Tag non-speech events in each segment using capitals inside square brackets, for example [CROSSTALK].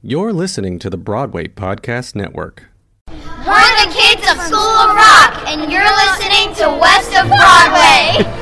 You're listening to the Broadway Podcast Network. We're the kids of School of Rock, and you're listening to West of Broadway. [LAUGHS]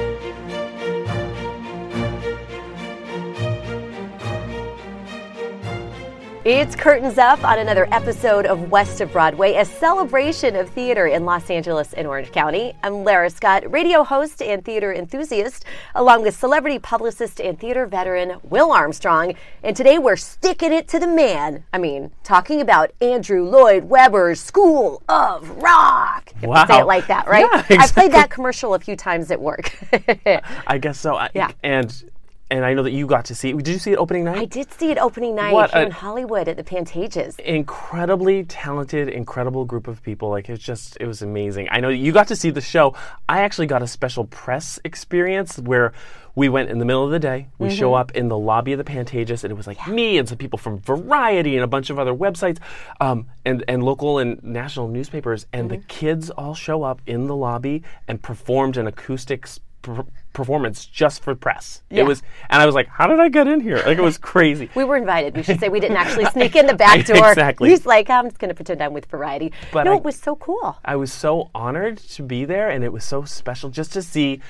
It's curtains up on another episode of West of Broadway, a celebration of theater in Los Angeles and Orange County. I'm Lara Scott, radio host and theater enthusiast, along with celebrity publicist and theater veteran Will Armstrong. And today we're sticking it to the man. I mean, talking about Andrew Lloyd Webber's School of Rock. If Wow. Say it like that, right? Yeah, I played that commercial a few times at work. [LAUGHS] I guess so. I, Yeah. And and I know that you got to see it. Did you see it opening night? I did see it opening night What here a- in Hollywood at the Pantages. Incredibly talented, incredible group of people. Like it's just, it was amazing. I know you got to see the show. I actually got a special press experience where we went in the middle of the day. We show Mm-hmm. up in the lobby of the Pantages, and it was like me and some people from Variety and a bunch of other websites, um, and and local and national newspapers. And Mm-hmm. the kids all show up in the lobby and performed an acoustic s- per- performance just for press. Yeah. It was, and I was like, how did I get in here? Like it was [LAUGHS] crazy. We were invited. We should say we didn't actually sneak in the [LAUGHS] back door. Exactly. He's like, I'm just going to pretend I'm with Variety. But no, I- it was so cool. I was so honored to be there, and it was so special just to see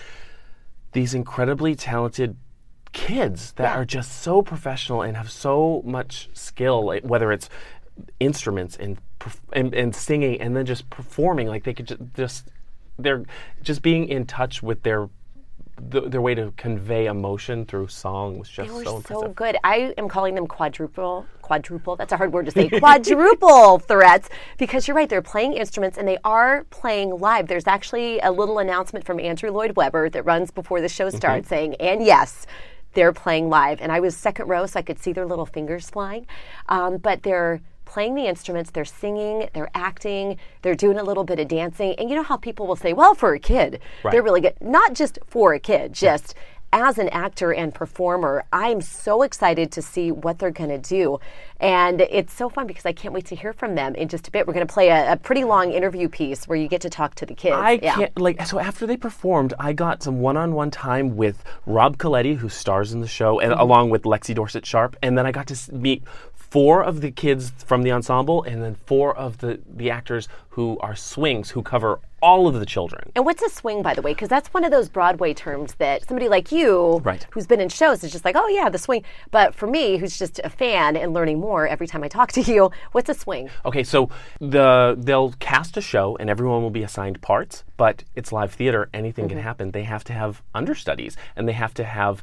these incredibly talented kids that Yeah. are just so professional and have so much skill, like, whether it's instruments and, and and singing, and then just performing. Like they could ju- just they're just being in touch with their th- their way to convey emotion through song was just They were so so, good. I am calling them quadruple, quadruple. That's a hard word to say. [LAUGHS] Quadruple threats because you're right. They're playing instruments and they are playing live. There's actually a little announcement from Andrew Lloyd Webber that runs before the show starts saying, and yes. They're playing live, and I was second row, so I could see their little fingers flying. Um, but they're playing the instruments, they're singing, they're acting, they're doing a little bit of dancing. And you know how people will say, well, for a kid, they're really good. Not just for a kid, just as an actor and performer, I'm so excited to see what they're going to do. And it's so fun because I can't wait to hear from them in just a bit. We're going to play a, a pretty long interview piece where you get to talk to the kids. I Yeah. can't like so after they performed, I got some one-on-one time with Rob Colletti, who stars in the show, Mm-hmm. and along with Lexie Dorsett Sharp, and then I got to meet four of the kids from the ensemble, and then four of the the actors who are swings, who cover all of the children. And what's a swing, by the way? Because that's one of those Broadway terms that somebody like you, Right. who's been in shows, is just like, oh yeah, the swing. But for me, who's just a fan and learning more every time I talk [LAUGHS] to you, what's a swing? Okay, so the they'll cast a show and everyone will be assigned parts, but it's live theater. Anything can mm-hmm. happen. They have to have understudies and they have to have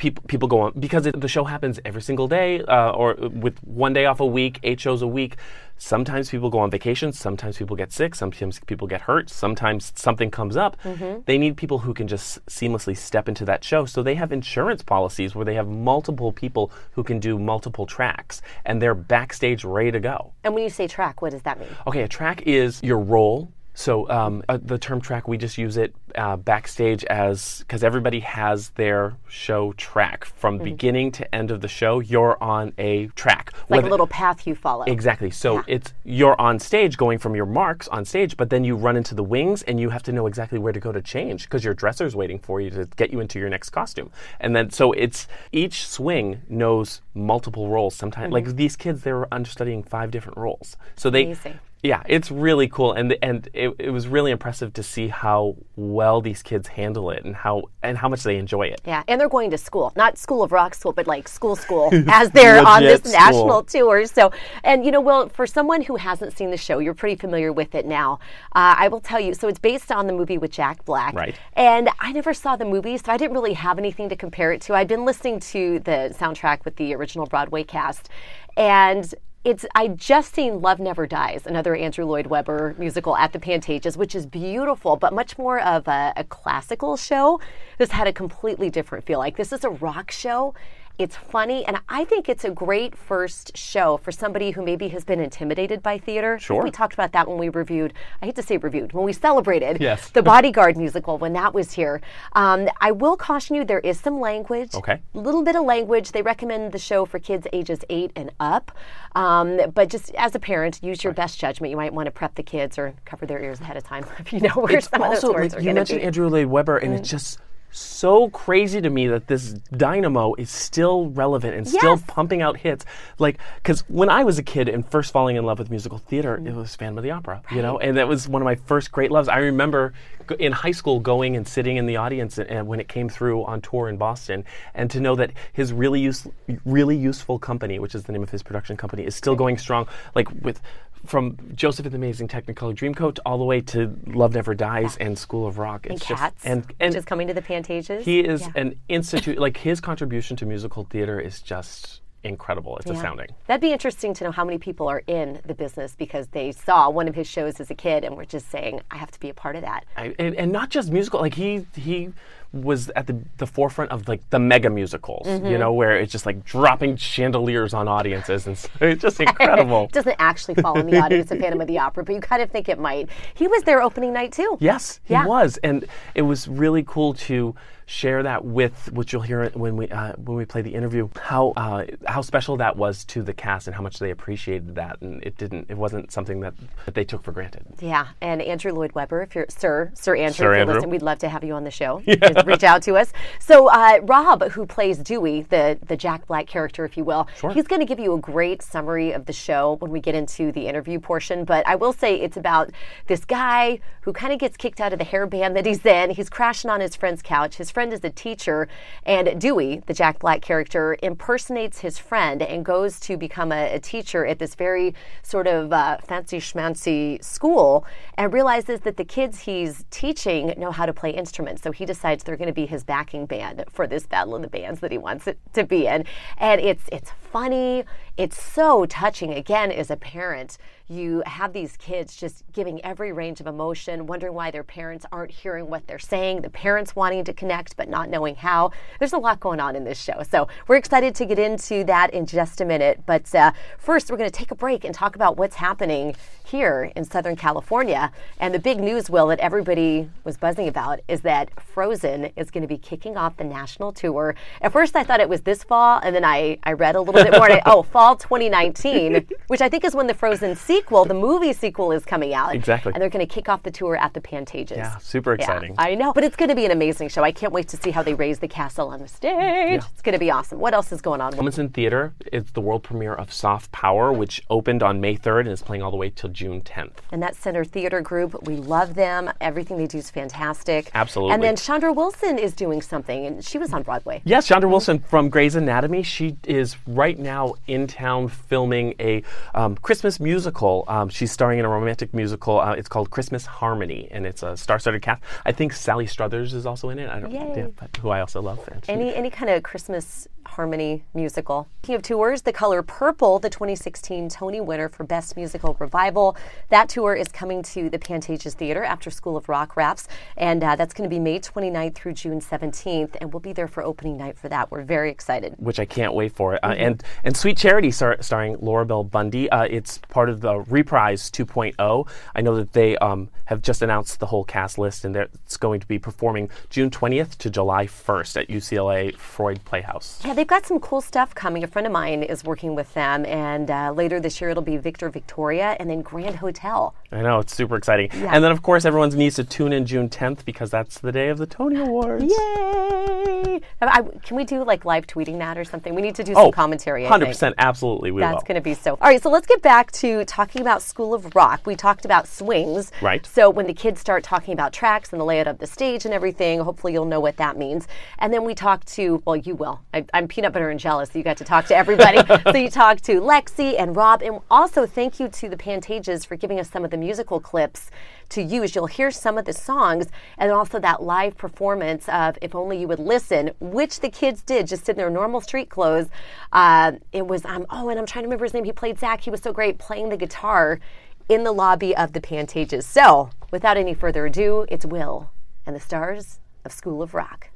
people people go on because it, the show happens every single day uh, or with one day off a week, eight shows a week. Sometimes people go on vacation. Sometimes people get sick. Sometimes people get hurt. Sometimes something comes up. They need people who can just seamlessly step into that show. So they have insurance policies where they have multiple people who can do multiple tracks and they're backstage ready to go. And when you say track, what does that mean? Okay, a track is your role. So um, uh, the term track, we just use it uh, backstage as because everybody has their show track from Mm-hmm. beginning to end of the show. You're on a track, Like Whether- a little path you follow. Exactly. So Yeah. it's you're on stage going from your marks on stage, but then you run into the wings and you have to know exactly where to go to change because your dresser's waiting for you to get you into your next costume. And then so it's each swing knows multiple roles. Sometimes like these kids, they were understudying five different roles. So they Amazing. Yeah, it's really cool, and and it, it was really impressive to see how well these kids handle it and how and how much they enjoy it. Yeah, and they're going to school, not School of Rock school, but like school school [LAUGHS] as they're on this Legit national tour. So, and you know, Will, for someone who hasn't seen the show, you're pretty familiar with it now. Uh, I will tell you. So it's based on the movie with Jack Black, Right. And I never saw the movie, so I didn't really have anything to compare it to. I'd been listening to the soundtrack with the original Broadway cast, and it's I just seen Love Never Dies, another Andrew Lloyd Webber musical at the Pantages, which is beautiful, but much more of a, a classical show. This had a completely different feel. Like this is a rock show. It's funny, and I think it's a great first show for somebody who maybe has been intimidated by theater. Sure. We talked about that when we reviewed, I hate to say reviewed, when we celebrated Yes. the Bodyguard musical when that was here. Um, I will caution you, there is some language. Okay. A little bit of language. They recommend the show for kids ages eight and up. Um, but just as a parent, use your best judgment. You might want to prep the kids or cover their ears ahead of time [LAUGHS] if you know where It's some of those words like are you mentioned be. Mm-hmm. Andrew Lloyd Webber, and it's just so crazy to me that this dynamo is still relevant and still pumping out hits. Like, because when I was a kid and first falling in love with musical theater, Mm. it was Phantom of the Opera, you know, and that was one of my first great loves. I remember go- in high school going and sitting in the audience and, and when it came through on tour in Boston, and to know that his really use, really useful company, which is the name of his production company, is still going strong. Like with from Joseph and the Amazing Technicolor Dreamcoat all the way to Love Never Dies and School of Rock. and just Cats, and and is coming to the Pantages. he is Yeah. an institute. Like his contribution to musical theater is just incredible. It's Yeah. astounding. That'd be interesting to know how many people are in the business because they saw one of his shows as a kid and were just saying, "I have to be a part of that." I, and, and not just musical. Like he he was at the the forefront of like the mega musicals. Mm-hmm. You know, where it's just like dropping chandeliers on audiences, and [LAUGHS] so it's just incredible. It [LAUGHS] doesn't actually fall in the audience of [LAUGHS] Phantom of the Opera, but you kind of think it might. He was there opening night too. Yes, he Yeah. was, and it was really cool to share that with, which you'll hear when we uh, when we play the interview, how uh, how special that was to the cast and how much they appreciated that, and it didn't, it wasn't something that, that they took for granted. Yeah, and Andrew Lloyd Webber, if you're Sir Sir Andrew, Sir if you're Andrew. listening, we'd love to have you on the show. [LAUGHS] Just reach out to us. So uh, Rob, who plays Dewey, the the Jack Black character, if you will, he's going to give you a great summary of the show when we get into the interview portion. But I will say it's about this guy who kind of gets kicked out of the hair band that he's in. He's crashing on his friend's couch. His friend is a teacher, and Dewey, the Jack Black character, impersonates his friend and goes to become a, a teacher at this very sort of uh, fancy schmancy school and realizes that the kids he's teaching know how to play instruments. So he decides they're going to be his backing band for this battle of the bands that he wants it to be in. And it's it's funny. It's so touching. Again, as a parent, you have these kids just giving every range of emotion, wondering why their parents aren't hearing what they're saying, the parents wanting to connect but not knowing how. There's a lot going on in this show. So we're excited to get into that in just a minute. But uh, first, we're going to take a break and talk about what's happening here in Southern California. And the big news, Will, that everybody was buzzing about is that Frozen is going to be kicking off the national tour. At first, I thought it was this fall, and then I, I read a little bit more. And I, [LAUGHS] oh, fall 2019, which I think is when the Frozen sequel, the movie sequel, is coming out. Exactly. And they're going to kick off the tour at the Pantages. Yeah, super Yeah, exciting. I know, but it's going to be an amazing show. I can't wait to see how they raise the castle on the stage. It's going to be awesome. What else is going on? Moments in Theater is the world premiere of Soft Power, which opened on May 3rd and is playing all the way till June 10th. And that Center Theater Group, we love them. Everything they do is fantastic. Absolutely. And then Chandra Wilson is doing something, and she was on Broadway. Yes, Chandra Wilson from Grey's Anatomy. She is right now in town filming a um, Christmas musical. Um, she's starring in a romantic musical. Uh, it's called Christmas Harmony, and it's a star-studded cast. I think Sally Struthers is also in it. I don't, Yay. yeah, but who I also love. Any any kind of Christmas harmony musical. Speaking of tours, The Color Purple, the 2016 Tony winner for Best Musical Revival, that tour is coming to the Pantages Theater after School of Rock wraps, and uh, that's going to be May 29th through June 17th, and we'll be there for opening night for that. We're very excited. which I can't wait for. Uh, Mm-hmm. and and Sweet Charity, star, starring Laura Bell Bundy. Uh, it's part of the Reprise 2.0. I know that they um, have just announced the whole cast list, and they're- it's going to be performing June 20th to July 1st at UCLA Freud Playhouse. Yeah, they've got some cool stuff coming. A friend of mine is working with them, and uh, later this year it'll be Victor Victoria and then Grand Hotel. I know it's super exciting. And then of course everyone needs to tune in June 10th because that's the day of the Tony Awards. Yay! I, can we do like live tweeting that or something? We need to do some Oh, commentary. I 100%, think. absolutely, we That's going to be so. All right, so let's get back to talking about School of Rock. We talked about swings. Right. So when the kids start talking about tracks and the layout of the stage and everything, hopefully you'll know what that means. And then we talked to, well, you will. I, I'm peanut butter and jealous that you got to talk to everybody. [LAUGHS] so you talked to Lexie and Rob. And also thank you to the Pantages for giving us some of the musical clips to use. You'll hear some of the songs and also that live performance of If Only You Would Listen, which the kids did just in their normal street clothes. Uh, it was, um, oh, and I'm trying to remember his name. He played Zach. He was so great playing the guitar in the lobby of the Pantages. So, without any further ado, it's Will and the stars of School of Rock.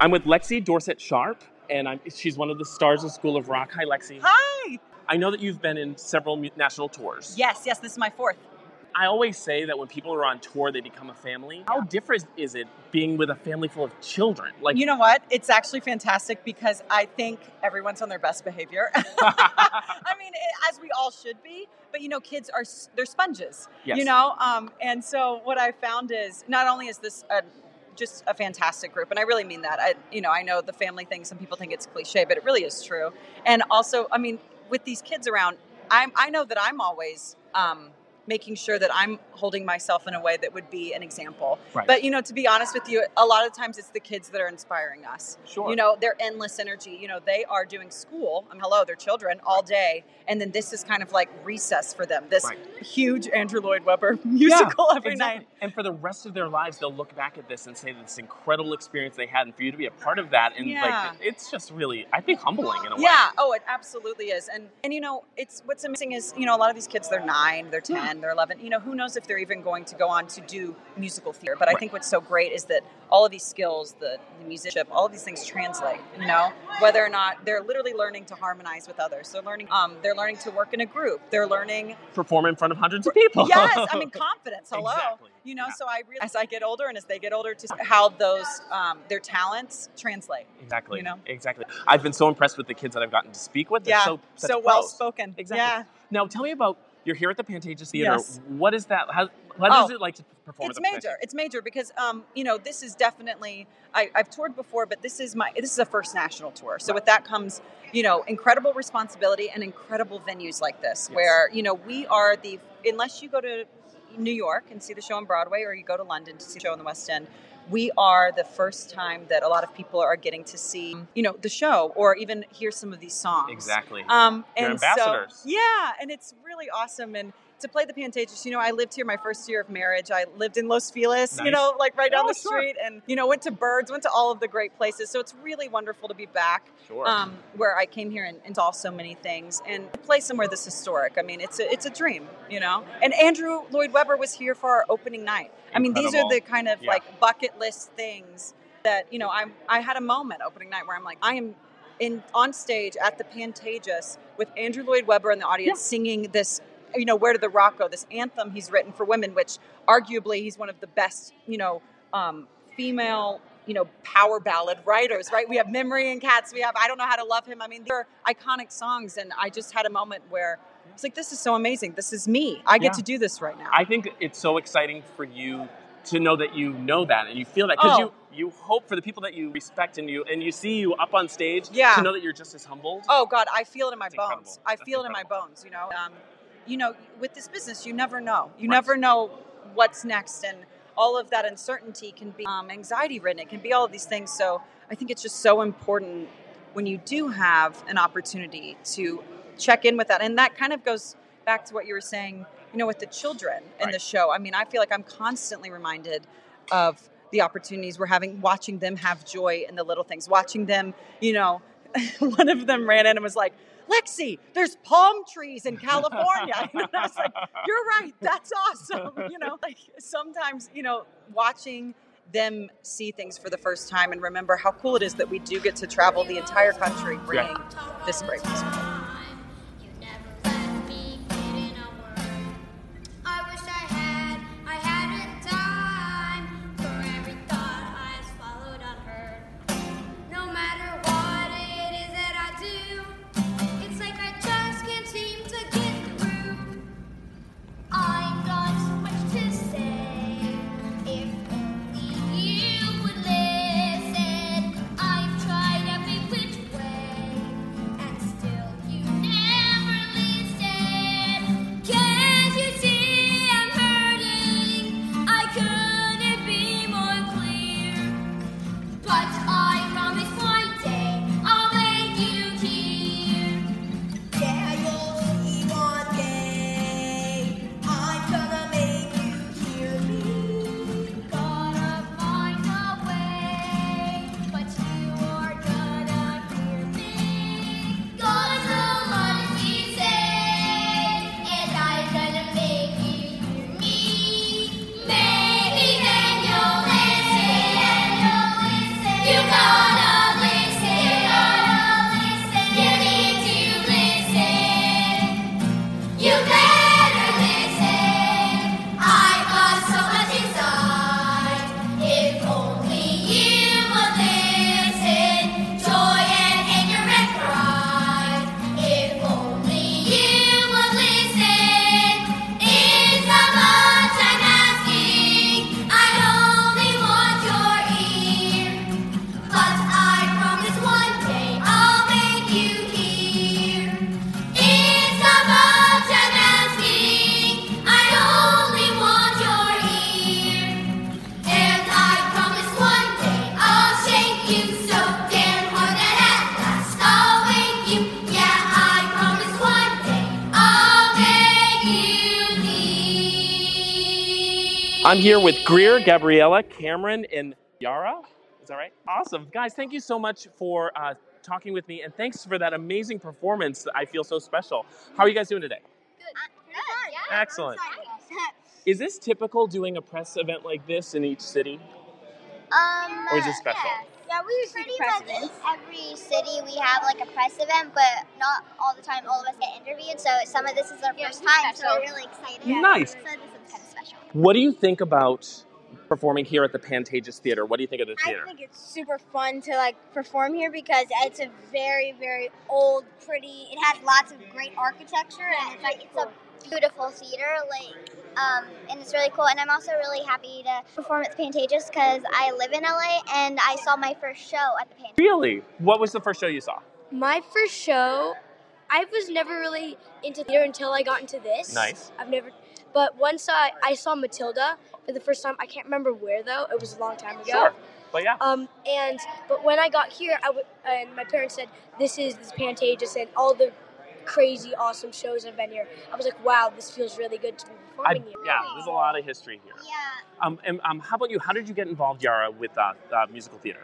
I'm with Lexie Dorsett Sharp, and I'm, she's one of the stars of School of Rock. Hi, Lexie. Hi. I know that you've been in several national tours. Yes, yes, this is my fourth. I always say that when people are on tour, they become a family. How different is it being with a family full of children? Like, You know what? It's actually fantastic because I think everyone's on their best behavior. [LAUGHS] I mean, as we all should be. But you know, kids are they're sponges. Yes. You know, um, and so what I found is not only is this a just a fantastic group, and I really mean that. I, you know, I know the family thing. Some people think it's cliche, but it really is true. And also, I mean, with these kids around, I'm, I know that I'm always um, making sure that I'm holding myself in a way that would be an example. Right. But you know, to be honest with you, a lot of times it's the kids that are inspiring us. Sure. You know, their endless energy. You know, they are doing school. I mean, hello, they're children all day, and then this is kind of like recess for them. This Right. huge Andrew Lloyd Webber [LAUGHS] musical every exactly. night. And for the rest of their lives, they'll look back at this and say this incredible experience they had, and for you to be a part of that, and Yeah. like it's just really, I think, humbling in a way. Yeah. Oh, it absolutely is. And and you know, it's what's amazing is you know a lot of these kids they're nine, they're ten, they're eleven. You know, who knows if they're even going to go on to do musical theater? But I think what's so great is that all of these skills, the, the musicianship, all of these things translate. You know, whether or not they're literally learning to harmonize with others. They're learning. Um, they're learning to work in a group. They're learning. Perform in front of hundreds of people. Yes, I mean [LAUGHS] confidence. Hello. Exactly. You know, Yeah. so I realize as I get older and as they get older, to how those um, their talents translate. Exactly. You know? Exactly. I've been so impressed with the kids that I've gotten to speak with. They're Yeah, so so well spoken. Exactly. Yeah. Now, tell me about you're here at the Pantages Theater. Yes. What is that? How, what is Oh, it like to perform it's at the major Pantages? it's major because um, you know this is definitely I, i've toured before but this is my this is a first national tour so with that comes you know incredible responsibility and incredible venues like this Yes. where you know we are the unless you go to new york and see the show on broadway or you go to london to see the show in the west end we are the first time that a lot of people are getting to see you know the show or even hear some of these songs Exactly. um, You're and ambassadors. So, yeah, and it's really awesome. And to play the Pantages, you know, I lived here my first year of marriage. I lived in Los Feliz, you know, like right down Oh, the sure. street, and you know, went to Birds, went to all of the great places. So it's really wonderful to be back, Sure. um, where I came here and, and saw so many things, and play somewhere this historic. I mean, it's a it's a dream, you know. And Andrew Lloyd Webber was here for our opening night. I mean, these are the kind of Yeah. like bucket list things that you know. I'm I had a moment opening night where I'm like, I am in on stage at the Pantages with Andrew Lloyd Webber in the audience singing this, you know, Where Did the Rock Go? This anthem he's written for women, which arguably he's one of the best, you know, um, female, you know, power ballad writers. Right? We have Memory and Cats. We have I Don't Know How to Love Him. I mean, they're iconic songs, and I just had a moment where. It's like this is so amazing. This is me. I get Yeah. to do this right now. I think it's so exciting for you to know that you know that and you feel that because Oh. you you hope for the people that you respect and you and you see you up on stage Yeah. to know that you're just as humbled. Oh God, I feel it in my That's bones. incredible. I That's feel it in my bones. You know, um, you know, with this business, you never know. You Right. never know what's next, and all of that uncertainty can be um, anxiety ridden. It can be all of these things. So I think it's just so important when you do have an opportunity to check in with that, and that kind of goes back to what you were saying. You know, with the children in Right. the show. I mean, I feel like I'm constantly reminded of the opportunities we're having, watching them have joy in the little things, watching them, you know, [LAUGHS] one of them ran in and was like, Lexie, there's palm trees in California. [LAUGHS] and I was like, you're right. That's awesome. [LAUGHS] You know, like sometimes, you know, watching them see things for the first time and remember how cool it is that we do get to travel the entire country bringing this great music. I'm here with Greer, Gabriella, Cameron, and Yara. Is that right? Awesome. Guys, thank you so much for uh, talking with me, and thanks for that amazing performance. I feel so special. How are you guys doing today? Good. Good. Yeah. Excellent. Is this typical doing a press event like this in each city? Um, Or is it special? Yeah, yeah we usually pretty much every city we have like a press event, but not all the time. All of us get interviewed, so some of this is our first time, so we're really excited. Nice. So this is kind of special. What do you think about performing here at the Pantages Theater? What do you think of the theater? I think it's super fun to like perform here because it's a very, very old, pretty. It has lots of great architecture and it's like It's a beautiful theater, like, um, and it's really cool. And I'm also really happy to perform at the Pantages because I live in LA and I saw my first show at the Pantages. really? What was the first show you saw? My first show, I was never really into theater until I got into this. Nice. I've never, but once I, I saw Matilda for the first time, I can't remember where though. It was a long time ago. Sure. But yeah. Um, and but when I got here, I w- and my parents said this is this Pantages and all the crazy awesome shows I've been here. I was like, wow, this feels really good to be I, performing here. yeah, there's a lot of history here. Yeah. Um, and um, how about you? How did you get involved, Yara, with uh, uh, musical theater?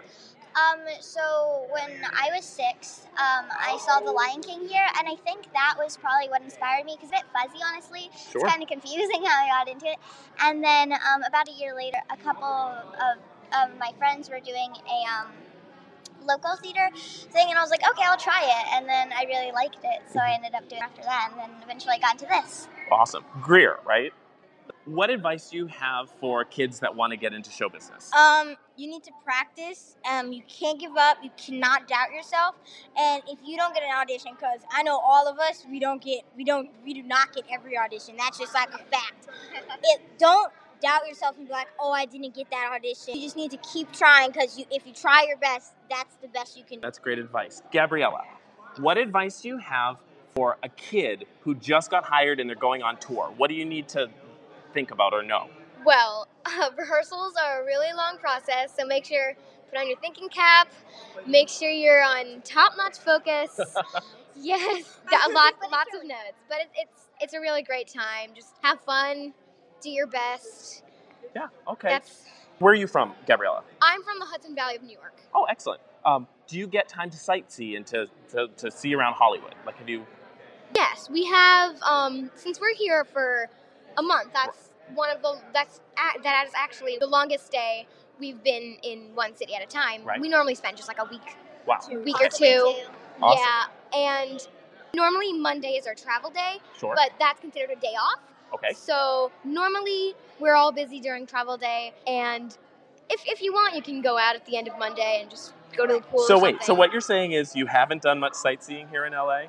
Um, so when I was six, um, I saw The Lion King here, and I think that was probably what inspired me. Because it's a bit fuzzy, honestly. Sure. It's kind of confusing [LAUGHS] how I got into it. And then um, about a year later, a couple of, of my friends were doing a um, local theater thing, and I was like, okay, I'll try it. And then I really liked it, so I ended up doing it after that, and then eventually I got into this. Awesome. Greer, right? What advice do you have for kids that want to get into show business? Um, you need to practice. Um, you can't give up. You cannot doubt yourself. And if you don't get an audition, because I know all of us, we don't get, we don't, we do not get every audition. That's just like a fact. [LAUGHS] it don't doubt yourself and be like, oh, I didn't get that audition. You just need to keep trying because you, if you try your best, that's the best you can do. That's great advice. Gabriella, what advice do you have for a kid who just got hired and they're going on tour? What do you need to think about or know? Well, uh, [LAUGHS] rehearsals are a really long process, so make sure put on your thinking cap. Make sure you're on top-notch focus. [LAUGHS] yes, got lot, [LAUGHS] lots of notes, but it, it's it's a really great time. Just have fun, do your best. Yeah, okay. That's. Where are you from, Gabriella? I'm from the Hudson Valley of New York. Oh, excellent. Um, do you get time to sightsee and to, to, to see around Hollywood? Like, have you? Yes, we have. Um, since we're here for a month, that's one of the that's that is actually the longest day we've been in one city at a time. Right. We normally spend just like a week, Wow. week or two. Awesome. Yeah, and normally Monday is our travel day, Sure. but that's considered a day off. Okay. So normally we're all busy during travel day, and if, if you want, you can go out at the end of Monday and just go to the pool. So or wait. So what you're saying is you haven't done much sightseeing here in LA?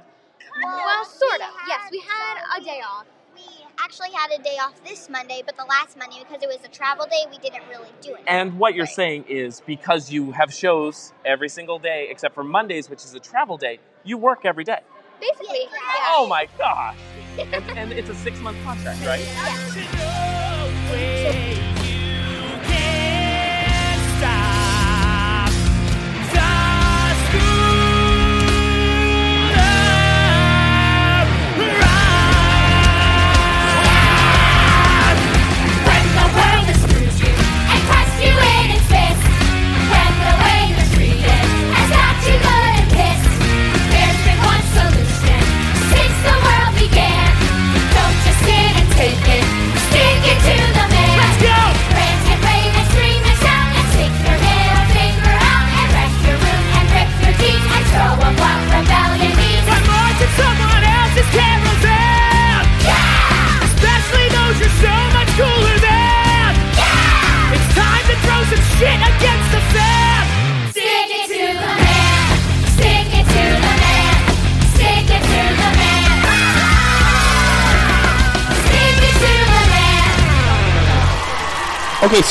Well, sort of. Yes, we had a day off. We actually had a day off this Monday, but the last Monday, because it was a travel day, we didn't really do it. And what you're saying is because you have shows every single day except for Mondays, which is a travel day, you work every day. Basically. Yeah. Oh my gosh! [LAUGHS] and, and it's a six month contract, right? When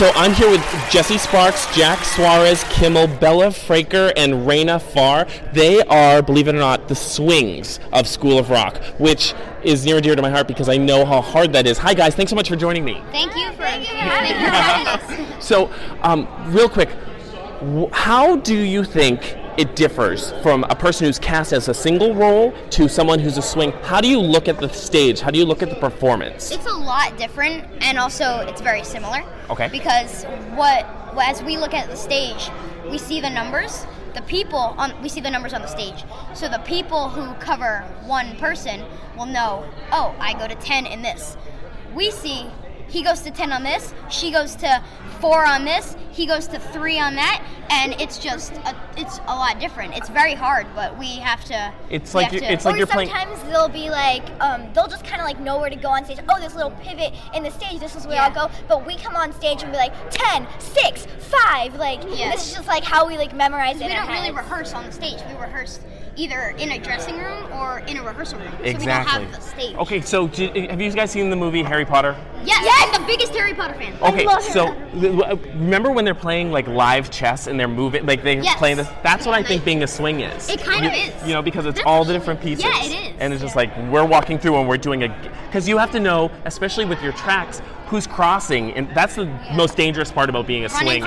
so I'm here with Jesse Sparks, Jack Suarez, Kimmel, Bella Fraker, and Raina Farr. They are, believe it or not, the swings of School of Rock, which is near and dear to my heart because I know how hard that is. Hi, guys. Thanks so much for joining me. Thank you for having us. [LAUGHS] So, um, real quick, how do you think it differs from a person who's cast as a single role to someone who's a swing. How do you look at the stage? How do you look at the performance? It's a lot different, and also it's very similar. Okay. Because what, as we look at the stage, we see the numbers. The people on we see the numbers on the stage. So the people who cover one person will know. Oh, I go to ten in this. We see he goes to ten on this. She goes to four on this. He goes to three on that, and it's just a, it's a lot different. It's very hard, but we have to. It's like you're- to- it's like or you're playing- sometimes they'll be like, um, they'll just kind of like know where to go on stage. Oh, there's a little pivot in the stage. This is where Yeah. I'll go. But we come on stage and be like, 10, 6, 5. Like, Yeah. this is just like how we like memorize it. we in don't really heads. rehearse on the stage. We rehearse either in a dressing room or in a rehearsal room. So we don't Exactly. have the stage. Okay, so do, have you guys seen the movie Harry Potter? Yes, I'm the biggest Harry Potter fan. Okay, so remember when they're playing like live chess and they're moving, like they're Yes. playing this? That's what I think being a swing is. It kind you, of is. You know, because it's all the different pieces. Yeah, it is. And it's just like we're walking through and we're doing a. Because you have to know, especially with your tracks, who's crossing, and that's the most dangerous part about being a Run swing.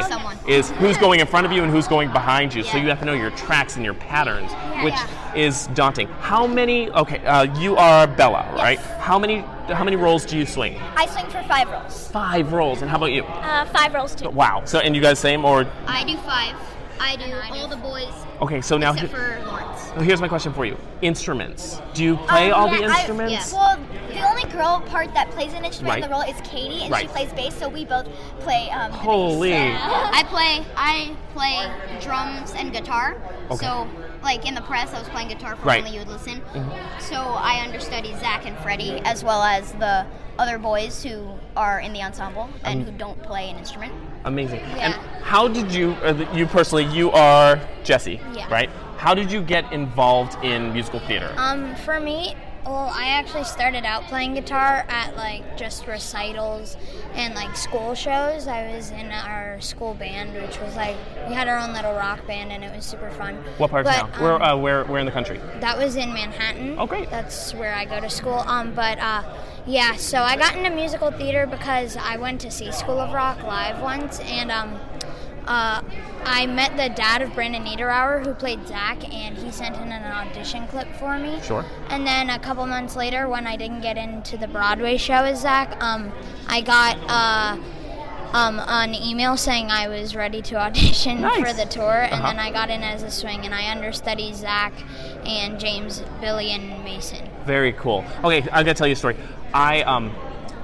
Is who's going in front of you and who's going behind you. So you have to know your tracks and your patterns, which is daunting. How many? Okay, uh, you are Bella, right? How many? How many roles do you swing? I swing for five roles. Five roles, and how about you? Uh, five roles too. Wow. So, and you guys same or? I do five. I do all the boys Okay, so now except for Lawrence. Well, here's my question for you: instruments. Do you play Um, all yeah, the I- instruments? well, the only girl part that plays an instrument in the role is Katie, and she plays bass, so we both play um, the Holy. bass. I play I play drums and guitar. Okay. So like in the press, I was playing guitar for Right. only you would listen. Mhm. So I understudy Zach and Freddie as well as the other boys who are in the ensemble and Um, who don't play an instrument. Amazing. Yeah. And how did you, uh, you personally, you are Jesse, Yeah. right? How did you get involved in musical theater? Um, for me, well, I actually started out playing guitar at like just recitals and like school shows. I was in our school band, which was like we had our own little rock band, and it was super fun. what part but, of town? where, um, uh, where, where in the country? That was in Manhattan. Oh, great. That's where I go to school. Um, but uh, yeah, so I got into musical theater because I went to see School of Rock live once, and um, uh, I met the dad of Brandon Niederauer who played Zach, and he sent in an audition clip for me. Sure. And then a couple months later, when I didn't get into the Broadway show as Zach, um, I got uh, um, an email saying I was ready to [LAUGHS] audition Nice. for the tour, and Uh-huh. then I got in as a swing, and I understudied Zach and James, Billy, and Mason. Very cool. Okay, I gotta tell you a story. I um,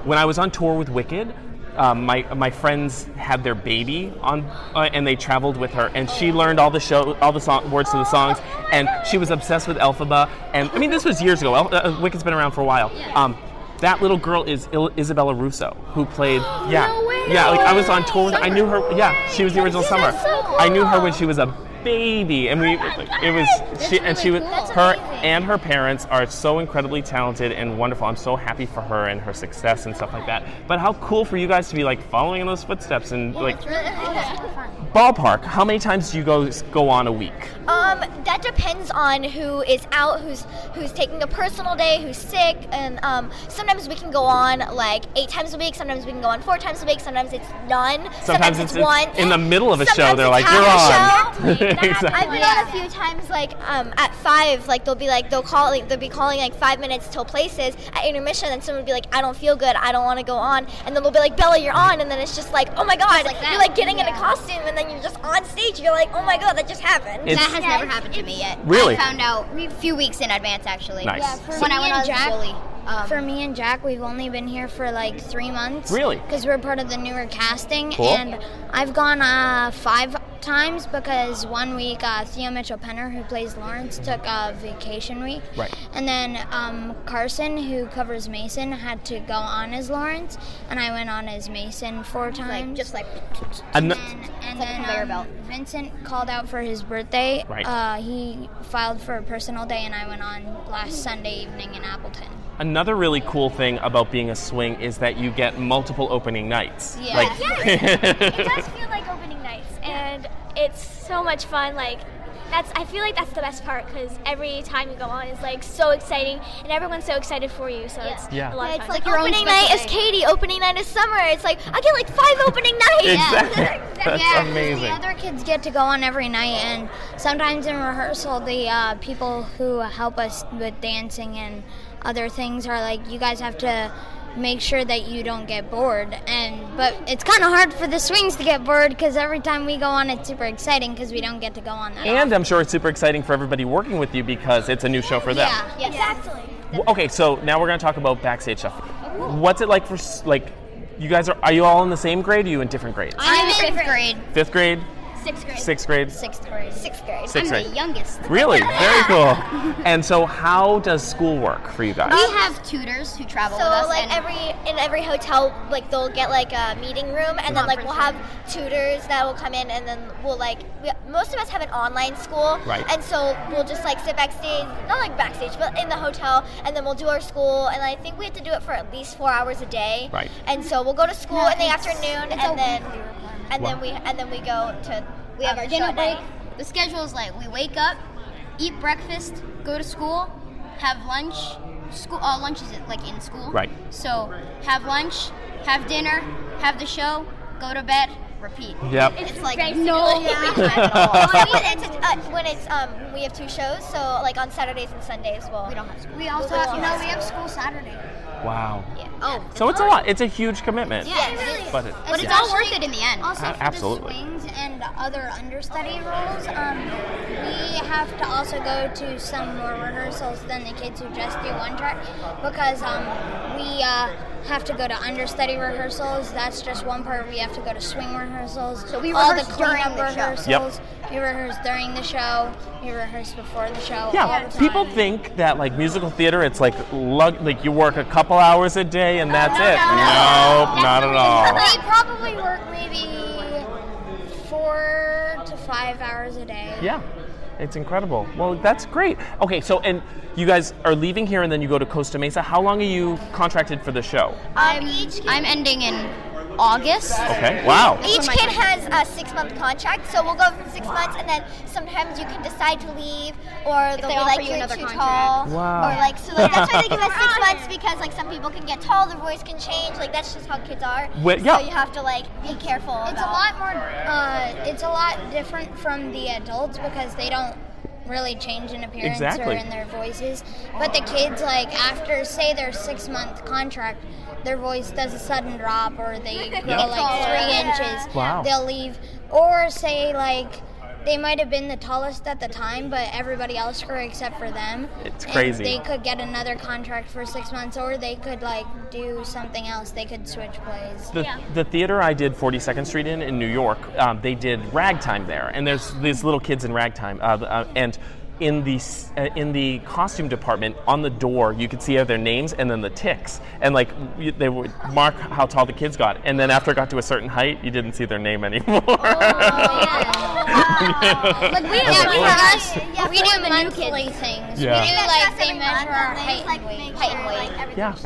when I was on tour with Wicked, um, my my friends had their baby on, uh, and they traveled with her, and she learned all the show, all the song, words to the songs, and she was obsessed with Elphaba. And I mean, this was years ago. El- uh, Wicked's been around for a while. Um, that little girl is Il- Isabella Russo, who played. [GASPS] Yeah, yeah. Like I was on tour. With, I knew her. Yeah, she was the original Summer. I knew her when she was a baby, and we. It was she, and she was her and her parents are so incredibly talented and wonderful. I'm so happy for her and her success and stuff like that. But how cool for you guys to be like following in those footsteps and like ballpark. How many times do you go go on a week? Um, that depends on who is out, who's who's taking a personal day, who's sick, and um, sometimes we can go on like eight times a week. Sometimes we can go on four times a week. Sometimes it's none. Sometimes it's, it's- one. in the middle of a show, they're like, "You're a show. [LAUGHS] on." Exactly. I've been on a few times, like um, at five, like they'll be like they'll call, like, they'll be calling like five minutes till places at intermission, and someone would be like, I don't feel good, I don't want to go on, and then they'll be like, Bella, you're on, and then it's just like, oh my god, you're like getting in a costume, and then you're just on stage, you're like, oh my god, that just happened. that has never happened to me yet. Really? I found out a few weeks in advance, actually. Nice. Yeah, For when me I went and on Jack, Zoli. Um, for me and Jack, we've only been here for like three months. Really? Because we're part of the newer casting, Cool. and I've gone uh, five times because one week uh, Theo Mitchell Penner, who plays Lawrence, took a vacation week. Right. And then um, Carson, who covers Mason, had to go on as Lawrence, and I went on as Mason four times. just like An- and like a then conveyor um. Vincent called out for his birthday. Right. Uh, he filed for a personal day, and I went on last Sunday evening in Appleton. Another really cool thing about being a swing is that you get multiple opening nights. Yeah. Like, it does [LAUGHS] feel like opening nights, and it's so much fun. Like, that's I feel like that's the best part because every time you go on is like so exciting and everyone's so excited for you. So it's Yeah. a lot Yeah, of it's fun. like opening night is Katie, opening night is Summer. It's like I get like five opening nights. Exactly. [LAUGHS] [LAUGHS] That's yeah, 'cause amazing. The other kids get to go on every night, and sometimes in rehearsal, the uh, people who help us with dancing and other things are like, you guys have to make sure that you don't get bored. And but it's kind of hard for the swings to get bored because every time we go on, it's super exciting because we don't get to go on that. And I'm sure it's super exciting for everybody working with you because it's a new show for them. Yeah. Exactly. Okay, so now we're going to talk about backstage stuff. Oh, What's it like for like you guys are are you all in the same grade or are you in different grades? I'm in fifth grade. 5th grade, Sixth grade. 6th grade? Sixth grade. Sixth grade. Sixth I'm the youngest. Really? Very [LAUGHS] cool. And so how does school work for you guys? We have tutors who travel So with us. like and every in every hotel, like they'll get like a meeting room, and then like we'll have tutors that will come in, and then we'll like we, most of us have an online school, Right. And so we'll just like sit backstage, not like backstage, but in the hotel, and then we'll do our school, and I think we have to do it for at least four hours a day, Right. And so we'll go to school No, in the afternoon, and then weekly requirement. and then we and then we go to We have um, our the dinner show break. night. The schedule is like we wake up, eat breakfast, go to school, have lunch. School uh, lunch is like in school. Right. So have lunch, have dinner, have the show, go to bed, repeat. Yep. It's like Basically, no [LAUGHS] yeah. [LAUGHS] free time at all. when it's, when it's um we have two shows, so like on Saturdays and Sundays, we'll we don't have school. We also have, no, we have school Saturday. Wow. Yeah. Oh. So it's a lot. It's a huge commitment. Yeah, it really is. But it- But it's yeah. all worth it in the end. Also A- for absolutely. the swings and other understudy roles, um, we have to also go to some more rehearsals than the kids who just do one track because um, we uh, have to go to understudy rehearsals. That's just one part. We have to go to swing rehearsals. So we all the rehearse during cleanup the show. Rehearsals. We rehearse during the show. You rehearse before the show. all Yeah, the time. people think that like musical theater, it's like lug- like you work a couple hours a day and that's it. No, not at all. We probably work maybe four to five hours a day. Yeah, it's incredible. Well, that's great. Okay, so and you guys are leaving here and then you go to Costa Mesa. How long are you contracted for the show? I'm I'm ending in August. Okay. Wow. Each kid has a six month contract, so we'll go for six months, and then sometimes you can decide to leave, or they'll they be like you you're too contract. tall, Wow. or like so. Like, that's why they give us six [LAUGHS] months because like some people can get tall, their voice can change. Like that's just how kids are. Wait, yeah. So you have to like be careful. It's a lot more. Uh, it's a lot different from the adults because they don't really change in appearance Exactly. or in their voices. But the kids, like after say their six month contract, their voice does a sudden drop or they [LAUGHS] grow Yeah. like three inches. Wow. They'll leave, or say like. They might have been the tallest at the time, but everybody else grew except for them. It's And crazy. they could get another contract for six months, or they could like do something else. They could switch plays. The, the theater I did 42nd Street in in New York, um, they did ragtime there, and there's these little kids in ragtime, uh, uh, and in the uh, in the costume department on the door you could see their names and then the ticks, and like they would mark how tall the kids got, and then after it got to a certain height, you didn't see their name anymore. [LAUGHS] Like we That's yeah, cool. for us, Yeah, we for do the new monthly things. Yeah. We do That's like they measure our height and weight. Height and weight. Yeah.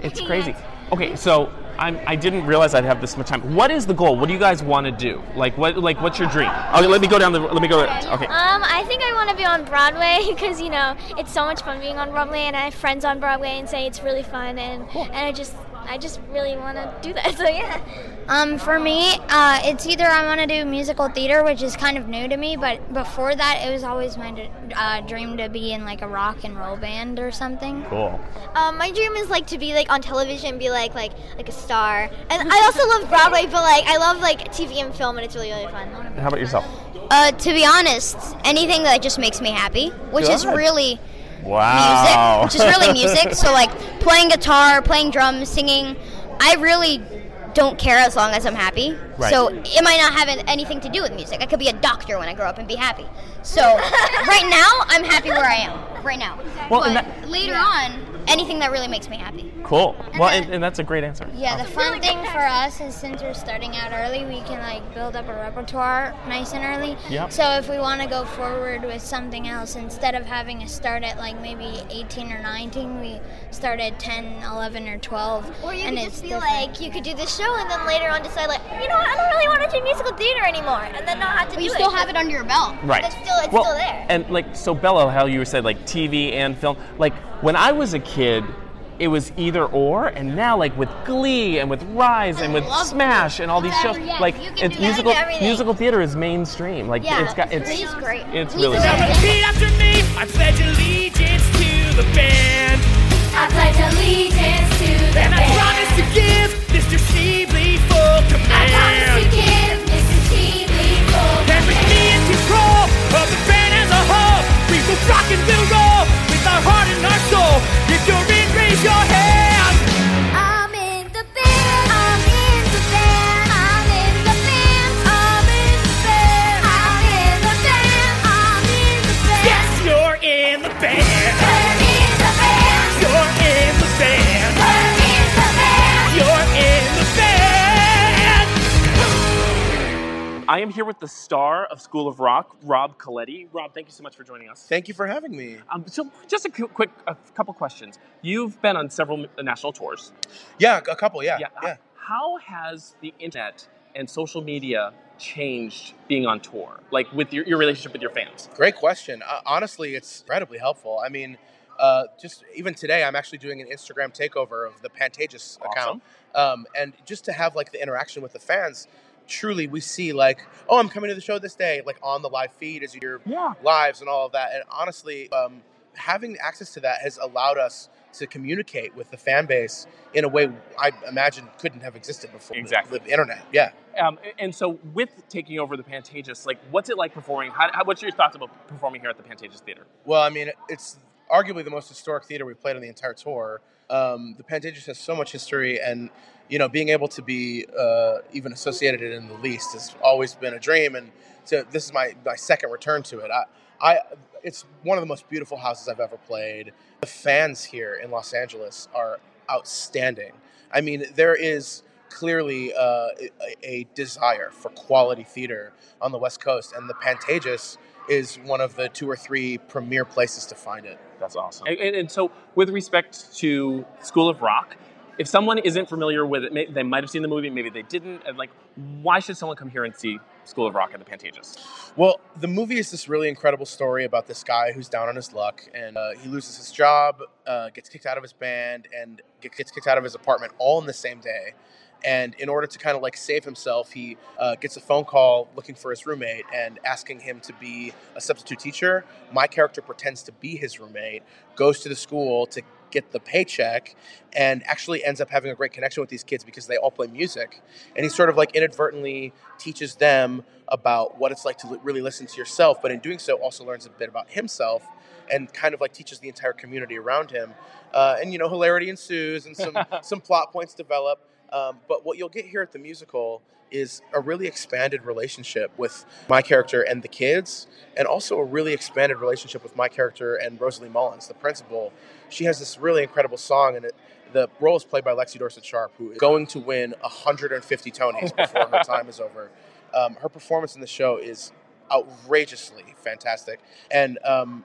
It's [LAUGHS] crazy. Okay, so I'm, I didn't realize I'd have this much time. What is the goal? What do you guys want to do? Like what? Like what's your dream? Okay, let me go down the. Let me go. Okay. Um, I think I want to be on Broadway [LAUGHS] because you know it's so much fun being on Broadway, and I have friends on Broadway and say it's really fun, and and I just I just really want to do that. [LAUGHS] So yeah. Um, for me, uh, it's either I want to do musical theater, which is kind of new to me, but before that, it was always my d- uh, dream to be in like a rock and roll band or something. Cool. Um, my dream is like to be like on television, be like like like a star. And I also love Broadway, but like I love like TV and film, and it's really really fun. How about yourself? Uh, to be honest, anything that just makes me happy, which is really Wow. music, which is really [LAUGHS] music. So like playing guitar, playing drums, singing, I really don't care as long as I'm happy. Right. So it might not have anything to do with music. I could be a doctor when I grow up and be happy. So [LAUGHS] right now, I'm happy where I am. Right now. Well, but that- later on, anything that really makes me happy. Cool. Well, and, and that's a great answer. Yeah, the fun thing for us is since we're starting out early, we can like build up a repertoire nice and early. Yep. So if we want to go forward with something else, instead of having to start at like maybe 18 or 19, we start at 10, 11, or 12. Or you and could it's just feel different. like you could do this show and then later on decide like, you know what, I don't really want to do musical theater anymore, and then not have to But do you it. still have it under your belt. Right. But still, it's well, still there. And like so, Bella, how you said like TV and film. Like when I was a kid, it was either or, and now like with Glee and with Rise and with love Smash and all these shows, yeah, like it's musical. Musical theater is mainstream. Like Yeah, it's got it's Glee's great. it's Glee's really. great. Repeat after me. I pledge allegiance to the band. I pledge allegiance to the And I promise to give Mr. Schneebly full I promise to give Mr. Schneebly full And with me in control of the band as a whole, we will rock and we'll I am here with the star of School of Rock, Rob Colletti. Rob, thank you so much for joining us. Thank you for having me. Um, so, just a qu- quick, a couple questions. You've been on several national tours. Yeah, a couple. Yeah, Yeah. yeah. How has the internet and social media changed being on tour? Like with your, your relationship with your fans? Great question. Uh, honestly, it's incredibly helpful. I mean, uh, just even today, I'm actually doing an Instagram takeover of the Pantages account, um, and just to have like the interaction with the fans. Truly, we see like, oh, I'm coming to the show this day, like on the live feed as your Yeah. lives and all of that. And honestly, um, having access to that has allowed us to communicate with the fan base in a way I imagine couldn't have existed before. the- Exactly. The, internet, yeah. Um, and so, with taking over the Pantages, like, what's it like performing? How, how, what's your thoughts about performing here at the Pantages Theater? Well, I mean, it's arguably the most historic theater we've played on the entire tour. Um, the Pantages has so much history, and you know, being able to be uh, even associated in the least has always been a dream. And so, this is my, my second return to it. I, I, it's one of the most beautiful houses I've ever played. The fans here in Los Angeles are outstanding. I mean, there is clearly uh, a, a desire for quality theater on the West Coast, and the Pantages is one of the two or three premier places to find it. That's awesome. And, and, and so, with respect to School of Rock, if someone isn't familiar with it, may, they might have seen the movie, maybe they didn't. And like, why should someone come here and see School of Rock at the Pantages? Well, the movie is this really incredible story about this guy who's down on his luck, and uh, he loses his job, uh, gets kicked out of his band, and gets kicked out of his apartment all in the same day. And in order to kind of like save himself, he uh, gets a phone call looking for his roommate and asking him to be a substitute teacher. My character pretends to be his roommate, goes to the school to get the paycheck, and actually ends up having a great connection with these kids because they all play music. And he sort of like inadvertently teaches them about what it's like to really listen to yourself, but in doing so, also learns a bit about himself and kind of like teaches the entire community around him. Uh, and you know, hilarity ensues and some [LAUGHS] some plot points develop. Um, but what you'll get here at the musical is a really expanded relationship with my character and the kids, and also a really expanded relationship with my character and Rosalie Mullins, the principal. She has this really incredible song, and it, the role is played by Lexie Dorsett Sharp, who is going to win 150 Tonys before her [LAUGHS] time is over. Um, her performance in the show is outrageously fantastic, and um,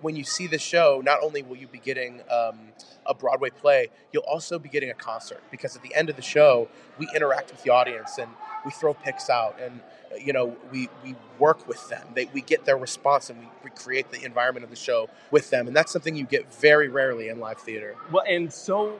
when you see the show, not only will you be getting um, a Broadway play, you'll also be getting a concert because at the end of the show, we interact with the audience and we throw picks out and uh, you know we we work with them. They, we get their response and we we create the environment of the show with them, and that's something you get very rarely in live theater. Well, and so,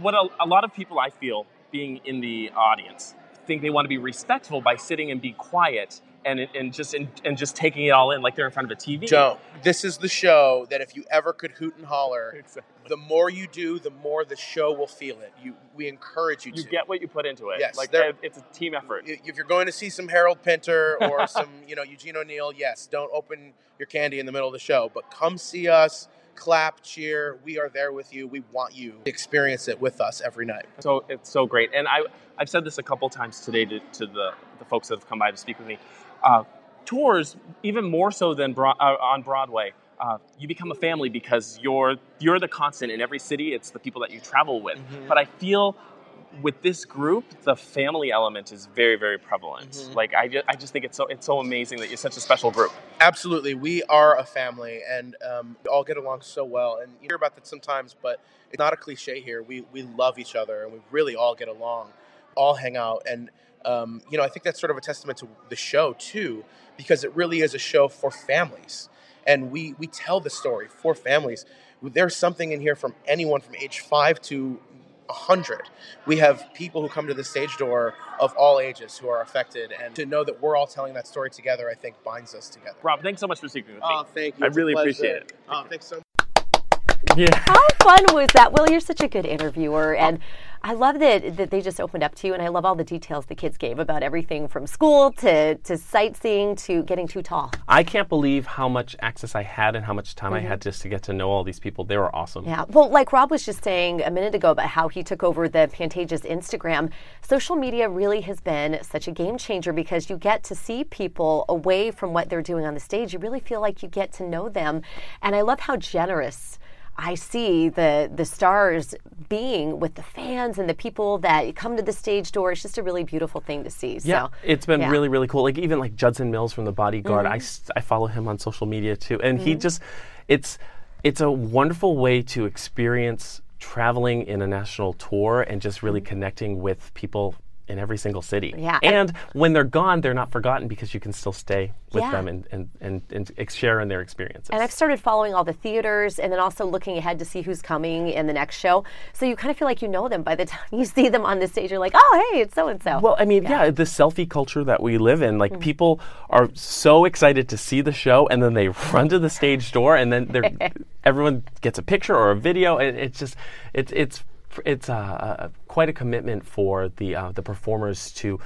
what a, a lot of people I feel being in the audience think they want to be respectful by sitting and be quiet and and just and, and just taking it all in like they're in front of a TV. Don't. This is the show that if you ever could hoot and holler, the more you do, the more the show will feel it. You, we encourage you, You to. get what you put into it. Yes, like it's a team effort. if you're going to see some Harold Pinter [LAUGHS] or some, you know, Eugene O'Neill, yes, don't open your candy in the middle of the show, but come see us, clap, cheer. We are there with you. We want you to experience it with us every night. So it's so great, and I I've said this a couple times today to, to the the folks that have come by to speak with me. Uh, tours, even more so than Bro- uh, on Broadway, uh, you become a family because you're you're the constant in every city. It's the people that you travel with. Mhm. But I feel with this group, the family element is very very prevalent. Mhm. Like I just, I just think it's so it's so amazing that you're such a special group. Absolutely, we are a family, and um, we all get along so well. And you hear about that sometimes, but it's not a cliche here. We we love each other, and we really all get along, all hang out, and um, you know I think that's sort of a testament to the show too, because it really is a show for families, and we we tell the story for families. There's something in here from anyone from age five to a hundred. We have people who come to the stage door of all ages who are affected, and to know that we're all telling that story together, I think binds us together. Rob, thanks so much for speaking with me. Oh, thank you. I It's really appreciate it. Oh, thanks so much. Yeah. [LAUGHS] How fun was that? Well, you're such a good interviewer, and I love that that they just opened up to you, and I love all the details the kids gave about everything from school to to sightseeing to getting too tall. I can't believe how much access I had and how much time I Mhm. had just to get to know all these people. They were awesome. Yeah. Well, like Rob was just saying a minute ago about how he took over the Pantages Instagram, social media really has been such a game changer because you get to see people away from what they're doing on the stage. You really feel like you get to know them. And I love how generous I see the the stars being with the fans and the people that come to the stage door. It's just a really beautiful thing to see. Yeah, so it's been yeah. really, really cool. Like even like Judson Mills from The Bodyguard, I, Mhm. s- I follow him on social media too, and he Mhm. just it's it's a wonderful way to experience traveling in a national tour and just really connecting with people in every single city. Mm-hmm. Yeah, and- when they're gone, they're not forgotten because you can still stay with Yeah. them and, and, and, and share in their experiences. And I've started following all the theaters and then also looking ahead to see who's coming in the next show. So you kind of feel like you know them by the [LAUGHS] time you see them on the stage. You're like, oh, hey, it's so and so. Well, I mean, yeah. the selfie culture that we live in, Mm-hmm. like people are so excited to see the show, and then they [LAUGHS] run to the stage door, and then they're [LAUGHS] everyone gets a picture or a video, and it's just it's it's it's uh, quite a commitment for the uh, the performers to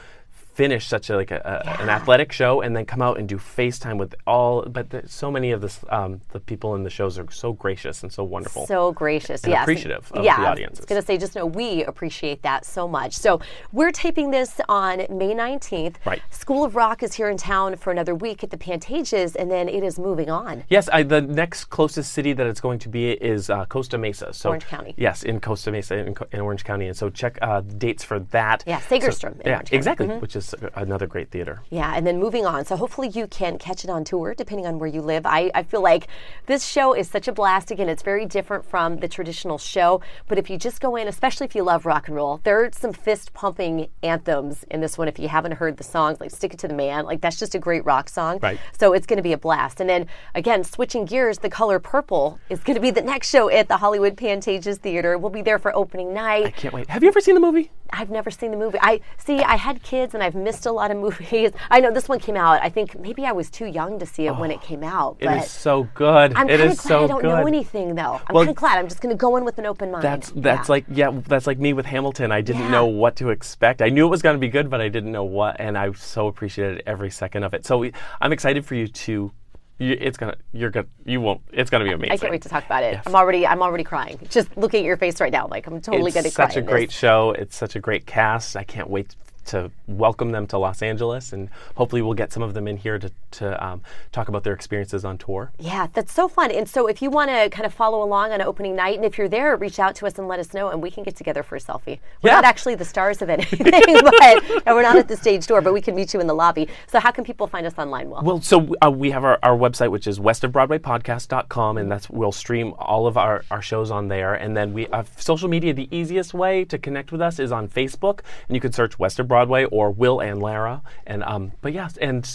finish such a like a, a, an athletic show and then come out and do FaceTime with all but the, so many of this um, the people in the shows are so gracious and so wonderful So gracious, and yes. appreciative of yeah, the I audiences was going to say, just know we appreciate that so much. So we're taping this on May 19th. Right. School of Rock is here in town for another week at the Pantages, and then it is moving on. Yes, I, the next closest city that it's going to be is uh, Costa Mesa. So Orange County. Yes, in Costa Mesa in, in Orange County, and so check uh, dates for that. Yeah, So- in yeah, Orange County. exactly, Mhm. which is uh, another great theater. Yeah, and then moving on. So hopefully you can catch it on tour depending on where you live. I, I feel like this show is such a blast. Again, it's very different from the traditional show. But if you just go in, especially if you love rock and roll, there are some fist pumping anthems in this one. If you haven't heard the songs, like Stick It to the Man, like that's just a great rock song. Right. So it's going to be a blast. And then again, switching gears, the color purple is going to be the next show at the Hollywood Pantages Theater. We'll be there for opening night. I can't wait. Have you ever seen the movie? I've never seen the movie. I see. I had kids, and I've missed a lot of [LAUGHS] movies. I know this one came out. I think maybe I was too young to see it when it oh, came out. It But is so good. I'm it kind of glad so I don't good. know anything, though. I'm Well, kind of glad. I'm just going to go in with an open mind. That's that's Yeah. like yeah, that's like me with Hamilton. I didn't Yeah. know what to expect. I knew it was going to be good, but I didn't know what, and I so appreciated every second of it. So we, I'm excited for you to. You, it's gonna. You're gonna. You won't. It's gonna be amazing. I can't wait to talk about it. Yes. I'm already. I'm already crying just looking at your face right now. Like I'm totally it's to cry. It's such a great this. show. It's such a great cast. I can't wait to welcome them to Los Angeles, and hopefully we'll get some of them in here to to um, talk about their experiences on tour. Yeah, that's so fun. And so if you want to kind of follow along on opening night, and if you're there, reach out to us and let us know, and we can get together for a selfie. We're Yeah. not actually the stars of [LAUGHS] anything, but and we're not at the stage door, but we can meet you in the lobby. So how can people find us online? Will Well, so uh, we have our, our website, which is westofbroadwaypodcast.com, and that's we'll stream all of our, our shows on there. And then we have social media. The easiest way to connect with us is on Facebook, and you can search West of Broadway or Will and Lara. And um, but yes, and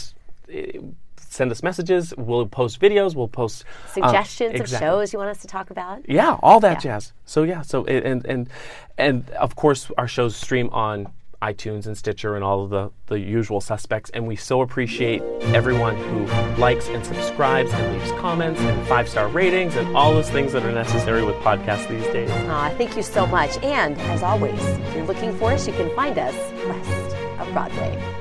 uh, send us messages. We'll post videos. We'll post uh, suggestions of exactly. shows you want us to talk about? Yeah, all that Yeah. jazz. So yeah, so and and and of course our shows stream on iTunes and Stitcher and all of the the usual suspects. And we so appreciate everyone who likes and subscribes and leaves comments and five star ratings and all those things that are necessary with podcasts these days. Aw, thank you so much. And as always, if you're looking for us, you can find us of Broadway.